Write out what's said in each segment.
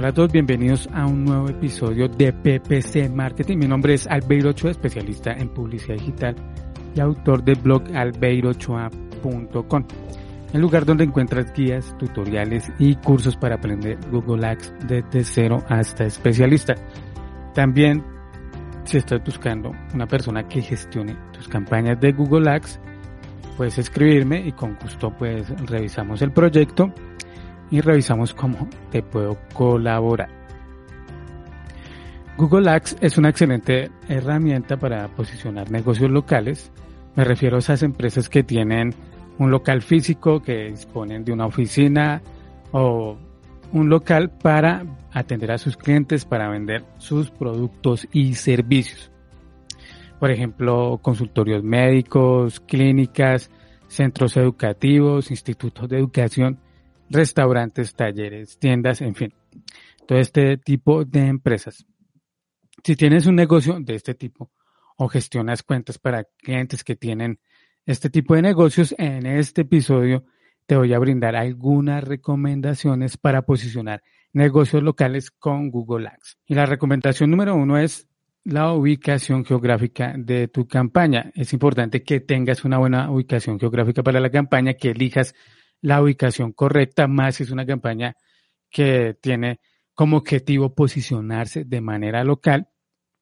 Hola a todos, bienvenidos a un nuevo episodio de PPC Marketing. Mi nombre es Albeiro Ochoa, especialista en publicidad digital y autor del blog albeirochoa.com, el lugar donde encuentras guías, tutoriales y cursos para aprender Google Ads desde cero hasta especialista. También, si estás buscando una persona que gestione tus campañas de Google Ads, puedes escribirme y con gusto pues revisamos el proyecto y revisamos cómo te puedo colaborar. Google Ads es una excelente herramienta para posicionar negocios locales. Me refiero a esas empresas que tienen un local físico, que disponen de una oficina o un local para atender a sus clientes, para vender sus productos y servicios. Por ejemplo, consultorios médicos, clínicas, centros educativos, institutos de educación restaurantes, talleres, tiendas, en fin, todo este tipo de empresas. Si tienes un negocio de este tipo o gestionas cuentas para clientes que tienen este tipo de negocios, en este episodio te voy a brindar algunas recomendaciones para posicionar negocios locales con Google Ads. Y la recomendación número uno es la ubicación geográfica de tu campaña. Es importante que tengas una buena ubicación geográfica para la campaña, que elijas la ubicación correcta, más si es una campaña que tiene como objetivo posicionarse de manera local,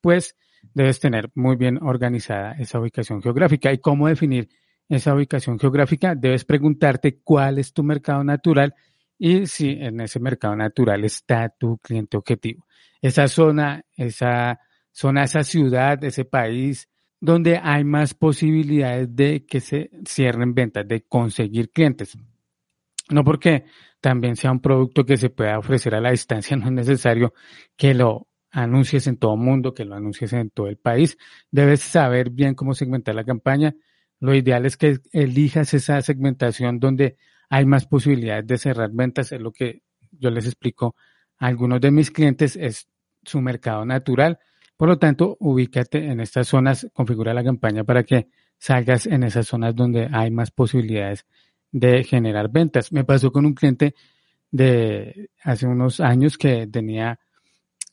pues debes tener muy bien organizada esa ubicación geográfica. ¿Y cómo definir esa ubicación geográfica? Debes preguntarte cuál es tu mercado natural y si en ese mercado natural está tu cliente objetivo. Esa zona, esa zona, esa ciudad, ese país donde hay más posibilidades de que se cierren ventas, de conseguir clientes. No porque también sea un producto que se pueda ofrecer a la distancia, no es necesario que lo anuncies en todo el mundo, que lo anuncies en todo el país. Debes saber bien cómo segmentar la campaña. Lo ideal es que elijas esa segmentación donde hay más posibilidades de cerrar ventas. Es lo que yo les explico a algunos de mis clientes, es su mercado natural. Por lo tanto, ubícate en estas zonas, configura la campaña para que salgas en esas zonas donde hay más posibilidades de generar ventas. Me pasó con un cliente de hace unos años que tenía,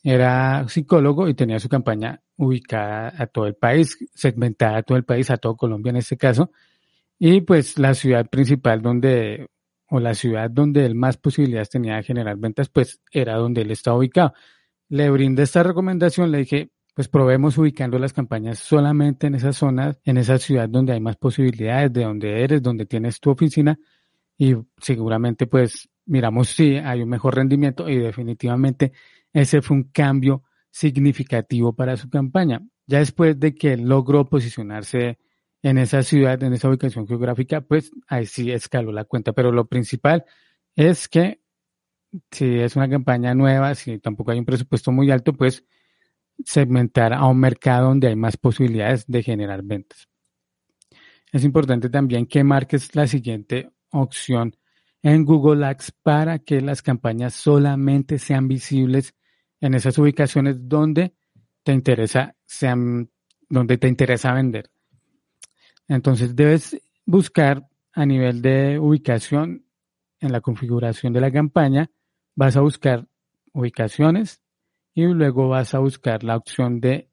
era psicólogo y tenía su campaña ubicada a todo el país, segmentada a todo el país, a todo Colombia en este caso. Y pues la ciudad principal donde, o la ciudad donde él más posibilidades tenía de generar ventas, pues era donde él estaba ubicado. Le brindé esta recomendación, le dije, pues probemos ubicando las campañas solamente en esas zonas, en esa ciudad donde hay más posibilidades, de donde eres, donde tienes tu oficina y seguramente pues miramos si hay un mejor rendimiento y definitivamente ese fue un cambio significativo para su campaña. Ya después de que logró posicionarse en esa ciudad, en esa ubicación geográfica, pues ahí sí escaló la cuenta. Pero lo principal es que si es una campaña nueva, si tampoco hay un presupuesto muy alto, pues segmentar a un mercado donde hay más posibilidades de generar ventas. Es importante también que marques la siguiente opción en Google Ads para que las campañas solamente sean visibles en esas ubicaciones donde te interesa, sean, donde te interesa vender. Entonces debes buscar a nivel de ubicación en la configuración de la campaña, vas a buscar ubicaciones, y luego vas a buscar la opción de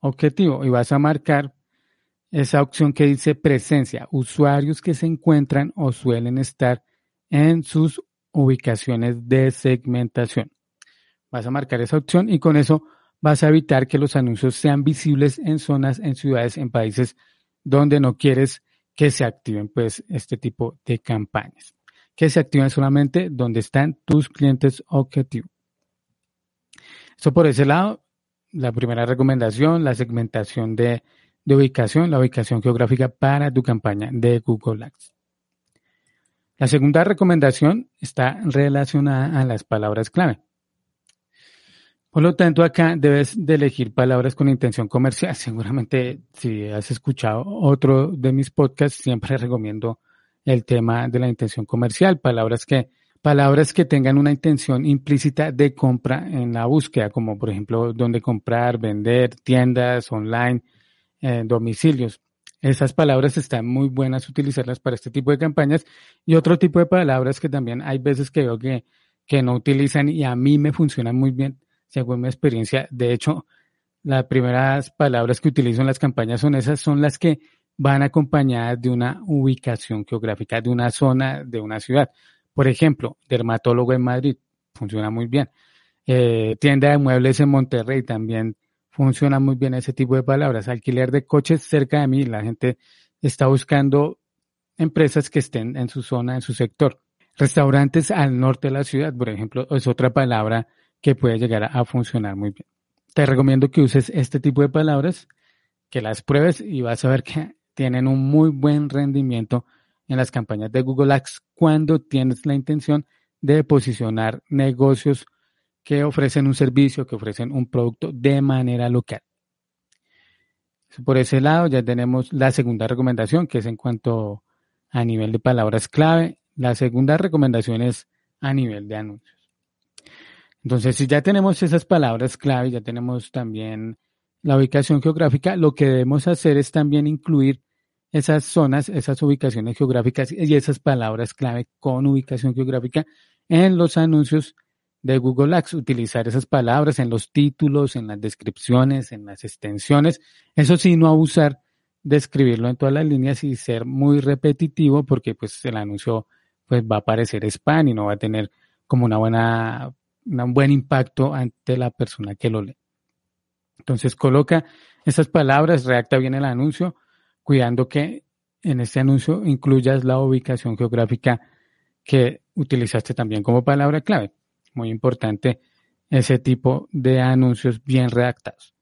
objetivo y vas a marcar esa opción que dice presencia, usuarios que se encuentran o suelen estar en sus ubicaciones de segmentación. Vas a marcar esa opción y con eso vas a evitar que los anuncios sean visibles en zonas, en ciudades, en países donde no quieres que se activen pues este tipo de campañas. Que se activen solamente donde están tus clientes objetivos. Eso por ese lado, la primera recomendación, la segmentación de, ubicación, la ubicación geográfica para tu campaña de Google Ads. La segunda recomendación está relacionada a las palabras clave. Por lo tanto, acá debes de elegir palabras con intención comercial. Seguramente si has escuchado otro de mis podcasts, siempre recomiendo el tema de la intención comercial, palabras que palabras que tengan una intención implícita de compra en la búsqueda, como por ejemplo dónde comprar, vender, tiendas, online, eh, domicilios. Esas palabras están muy buenas utilizarlas para este tipo de campañas y otro tipo de palabras que también hay veces que veo que, que no utilizan y a mí me funcionan muy bien según mi experiencia. De hecho, las primeras palabras que utilizo en las campañas son esas, son las que van acompañadas de una ubicación geográfica, de una zona, de una ciudad. Por ejemplo, dermatólogo en Madrid, funciona muy bien. Eh, tienda de muebles en Monterrey también funciona muy bien ese tipo de palabras. Alquiler de coches cerca de mí, la gente está buscando empresas que estén en su zona, en su sector. Restaurantes al norte de la ciudad, por ejemplo, es otra palabra que puede llegar a, funcionar muy bien. Te recomiendo que uses este tipo de palabras, que las pruebes y vas a ver que tienen un muy buen rendimiento en las campañas de Google Ads cuando tienes la intención de posicionar negocios que ofrecen un servicio, que ofrecen un producto de manera local. Por ese lado ya tenemos la segunda recomendación, que es en cuanto a nivel de palabras clave. La segunda recomendación es a nivel de anuncios. Entonces, si ya tenemos esas palabras clave, ya tenemos también la ubicación geográfica, lo que debemos hacer es también incluir esas zonas, esas ubicaciones geográficas y esas palabras clave con ubicación geográfica en los anuncios de Google Ads, utilizar esas palabras en los títulos, en las descripciones, en las extensiones. Eso sí, no abusar de escribirlo en todas las líneas y ser muy repetitivo porque pues el anuncio pues va a aparecer spam y no va a tener como una buena, un buen impacto ante la persona que lo lee. Entonces coloca esas palabras, redacta bien el anuncio, cuidando que en este anuncio incluyas la ubicación geográfica que utilizaste también como palabra clave. Muy importante ese tipo de anuncios bien redactados.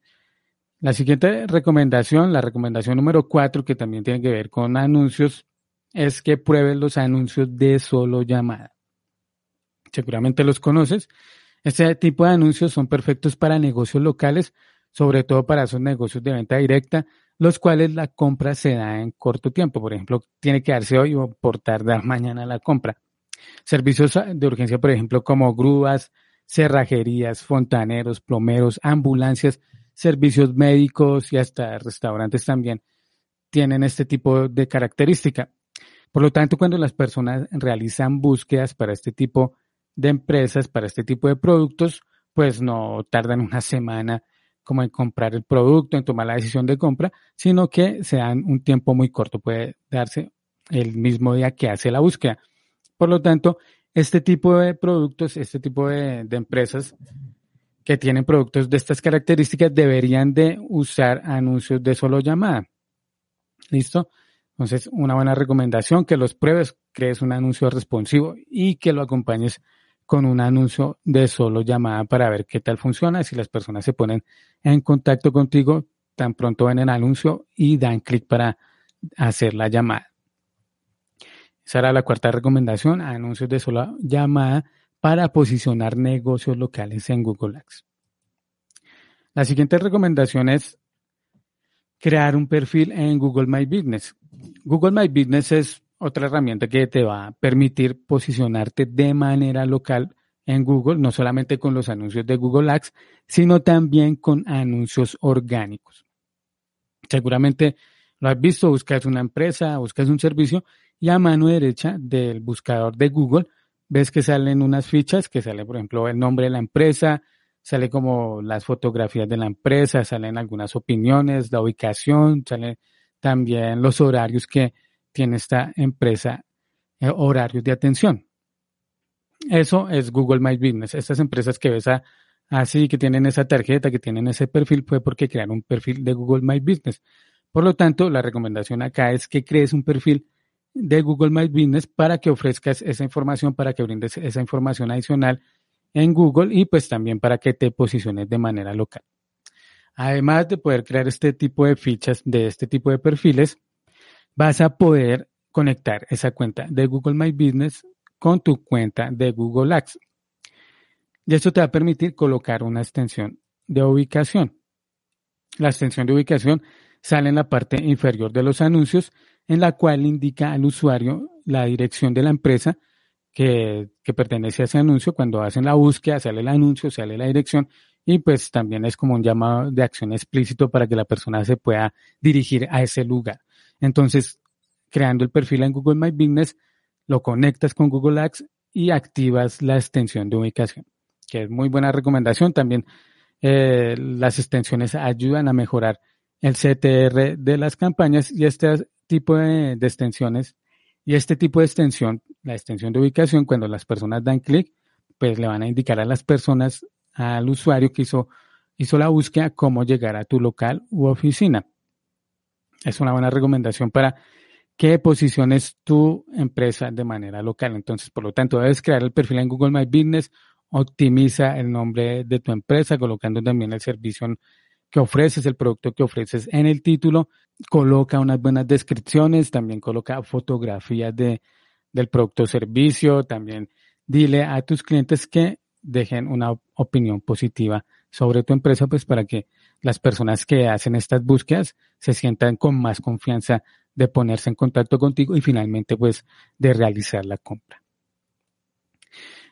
La siguiente recomendación, la recomendación número cuatro, que también tiene que ver con anuncios, es que pruebes los anuncios de solo llamada. Seguramente los conoces. Este tipo de anuncios son perfectos para negocios locales, sobre todo para esos negocios de venta directa, los cuales la compra se da en corto tiempo. Por ejemplo, tiene que darse hoy o por tardar mañana la compra. Servicios de urgencia, por ejemplo, como grúas, cerrajerías, fontaneros, plomeros, ambulancias, servicios médicos y hasta restaurantes también tienen este tipo de característica. Por lo tanto, cuando las personas realizan búsquedas para este tipo de empresas, para este tipo de productos, pues no tardan una semana como en comprar el producto, en tomar la decisión de compra, sino que se dan un tiempo muy corto, puede darse el mismo día que hace la búsqueda. Por lo tanto, este tipo de productos, este tipo de, empresas que tienen productos de estas características deberían de usar anuncios de solo llamada. ¿Listo? Entonces, una buena recomendación, que los pruebes, crees un anuncio responsivo y que lo acompañes con un anuncio de solo llamada para ver qué tal funciona. Si las personas se ponen en contacto contigo, tan pronto ven el anuncio y dan clic para hacer la llamada. Esa era la cuarta recomendación, anuncios de sola llamada para posicionar negocios locales en Google Ads. La siguiente recomendación es crear un perfil en Google My Business. Google My Business es otra herramienta que te va a permitir posicionarte de manera local en Google, no solamente con los anuncios de Google Ads, sino también con anuncios orgánicos. Seguramente lo has visto, buscas una empresa, buscas un servicio y a mano derecha del buscador de Google ves que salen unas fichas, que sale por ejemplo el nombre de la empresa, sale como las fotografías de la empresa, salen algunas opiniones, la ubicación, salen también los horarios que tiene esta empresa, eh, horarios de atención. Eso es Google My Business. Estas empresas que ves así, que tienen esa tarjeta, que tienen ese perfil, fue porque crearon un perfil de Google My Business. Por lo tanto, la recomendación acá es que crees un perfil de Google My Business para que ofrezcas esa información, para que brindes esa información adicional en Google y pues también para que te posiciones de manera local. Además de poder crear este tipo de fichas de este tipo de perfiles, vas a poder conectar esa cuenta de Google My Business con tu cuenta de Google Ads. Y esto te va a permitir colocar una extensión de ubicación. La extensión de ubicación sale en la parte inferior de los anuncios en la cual indica al usuario la dirección de la empresa que, pertenece a ese anuncio. Cuando hacen la búsqueda, sale el anuncio, sale la dirección y pues también es como un llamado de acción explícito para que la persona se pueda dirigir a ese lugar. Entonces, creando el perfil en Google My Business, lo conectas con Google Ads y activas la extensión de ubicación, que es muy buena recomendación. También eh, las extensiones ayudan a mejorar el CTR de las campañas y este tipo de, extensiones y este tipo de extensión, la extensión de ubicación, cuando las personas dan clic, pues le van a indicar a las personas, al usuario que hizo, hizo la búsqueda, cómo llegar a tu local u oficina. Es una buena recomendación para que posiciones tu empresa de manera local. Entonces, por lo tanto, debes crear el perfil en Google My Business, optimiza el nombre de tu empresa, colocando también el servicio que ofreces, el producto que ofreces en el título, coloca unas buenas descripciones, también coloca fotografías de, del producto o servicio, también dile a tus clientes que dejen una opinión positiva sobre tu empresa, pues para que las personas que hacen estas búsquedas se sientan con más confianza de ponerse en contacto contigo y finalmente pues de realizar la compra.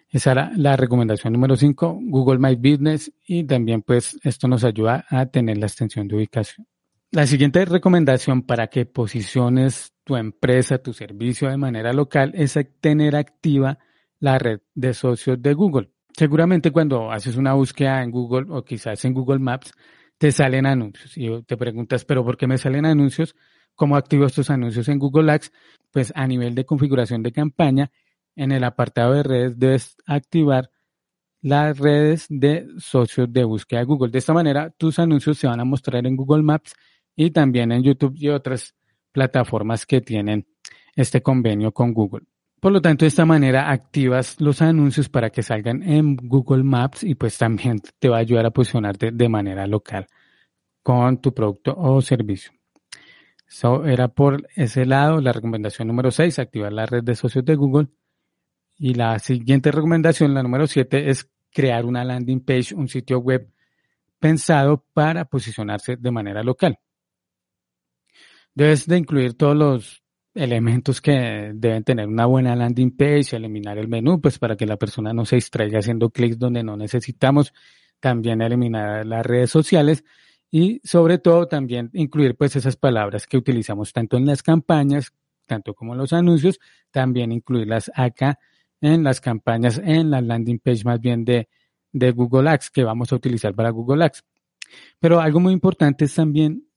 Esa era la recomendación número 5, Google My Business y también pues esto nos ayuda a tener la extensión de ubicación. La siguiente recomendación para que posiciones tu empresa, tu servicio de manera local es tener activa la red de socios de Google. Seguramente cuando haces una búsqueda en Google o quizás en Google Maps, te salen anuncios y te preguntas, pero ¿por qué me salen anuncios? ¿Cómo activo estos anuncios en Google Ads? Pues a nivel de configuración de campaña, en el apartado de redes debes activar las redes de socios de búsqueda de Google. De esta manera, tus anuncios se van a mostrar en Google Maps y también en YouTube y otras plataformas que tienen este convenio con Google. Por lo tanto, de esta manera activas los anuncios para que salgan en Google Maps y pues también te va a ayudar a posicionarte de manera local con tu producto o servicio. Eso era por ese lado la recomendación número 6, activar la red de socios de Google. Y la siguiente recomendación, la número 7, es crear una landing page, un sitio web pensado para posicionarse de manera local. Debes de incluir todos los elementos que deben tener una buena landing page, eliminar el menú, pues para que la persona no se distraiga haciendo clics donde no necesitamos, también eliminar las redes sociales y sobre todo también incluir pues esas palabras que utilizamos tanto en las campañas, tanto como en los anuncios, también incluirlas acá en las campañas, en la landing page más bien de, de Google Ads que vamos a utilizar para Google Ads. Pero algo muy importante es también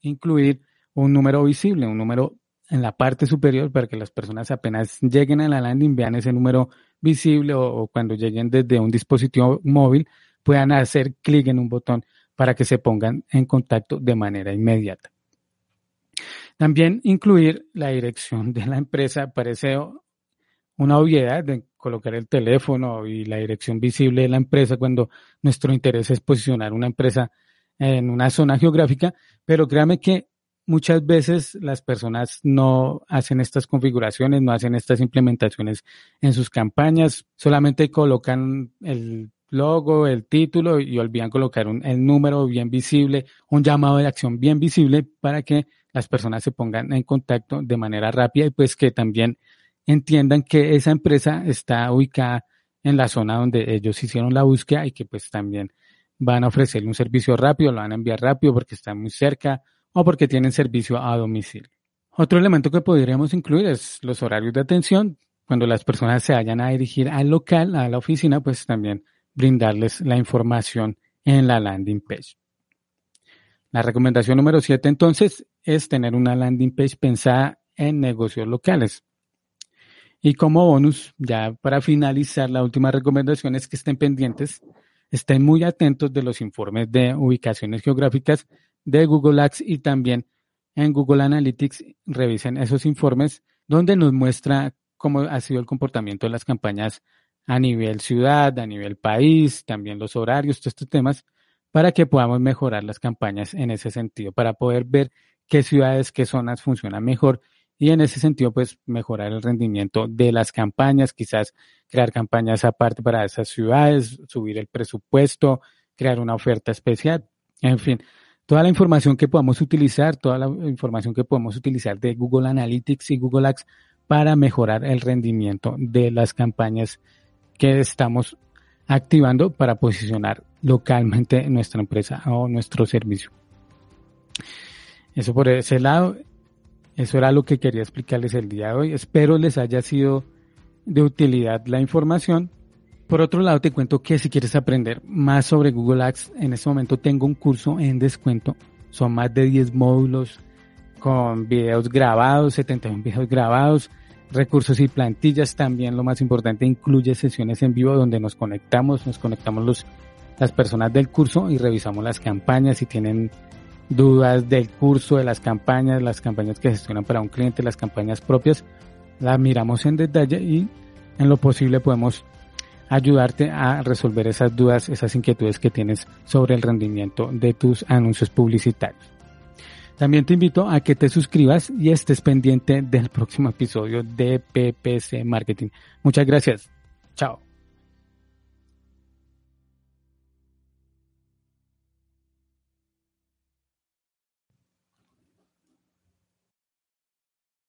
incluir un número visible, un número en la parte superior para que las personas apenas lleguen a la landing vean ese número visible o, cuando lleguen desde un dispositivo móvil puedan hacer clic en un botón para que se pongan en contacto de manera inmediata. También incluir la dirección de la empresa parece una obviedad de colocar el teléfono y la dirección visible de la empresa cuando nuestro interés es posicionar una empresa en una zona geográfica, pero créame que muchas veces las personas no hacen estas configuraciones, no hacen estas implementaciones en sus campañas, solamente colocan el logo, el título y olvidan colocar un, el número bien visible, un llamado de acción bien visible para que las personas se pongan en contacto de manera rápida y pues que también entiendan que esa empresa está ubicada en la zona donde ellos hicieron la búsqueda y que pues también van a ofrecerle un servicio rápido, lo van a enviar rápido porque está muy cerca o porque tienen servicio a domicilio. Otro elemento que podríamos incluir es los horarios de atención. Cuando las personas se vayan a dirigir al local, a la oficina, pues también brindarles la información en la landing page. La recomendación número 7 entonces es tener una landing page pensada en negocios locales. Y como bonus, ya para finalizar, la última recomendación es que estén pendientes, estén muy atentos de los informes de ubicaciones geográficas de Google Ads y también en Google Analytics revisen esos informes donde nos muestra cómo ha sido el comportamiento de las campañas a nivel ciudad, a nivel país, también los horarios, todos estos temas, para que podamos mejorar las campañas en ese sentido, para poder ver qué ciudades, qué zonas funcionan mejor y en ese sentido, pues mejorar el rendimiento de las campañas, quizás crear campañas aparte para esas ciudades, subir el presupuesto, crear una oferta especial, en fin, toda la información que podamos utilizar, toda la información que podemos utilizar de Google Analytics y Google Ads para mejorar el rendimiento de las campañas que estamos activando para posicionar localmente nuestra empresa o nuestro servicio. Eso por ese lado, eso era lo que quería explicarles el día de hoy. Espero les haya sido de utilidad la información. Por otro lado, te cuento que si quieres aprender más sobre Google Ads, en este momento tengo un curso en descuento. Son más de 10 módulos con videos grabados, 71 videos grabados, recursos y plantillas. También lo más importante, incluye sesiones en vivo donde nos conectamos, nos conectamos los, las personas del curso y revisamos las campañas. Si tienen dudas del curso, de las campañas, las campañas que gestionan para un cliente, las campañas propias, las miramos en detalle y en lo posible podemos ayudarte a resolver esas dudas, esas inquietudes que tienes sobre el rendimiento de tus anuncios publicitarios. También te invito a que te suscribas y estés pendiente del próximo episodio de PPC Marketing. Muchas gracias. Chao.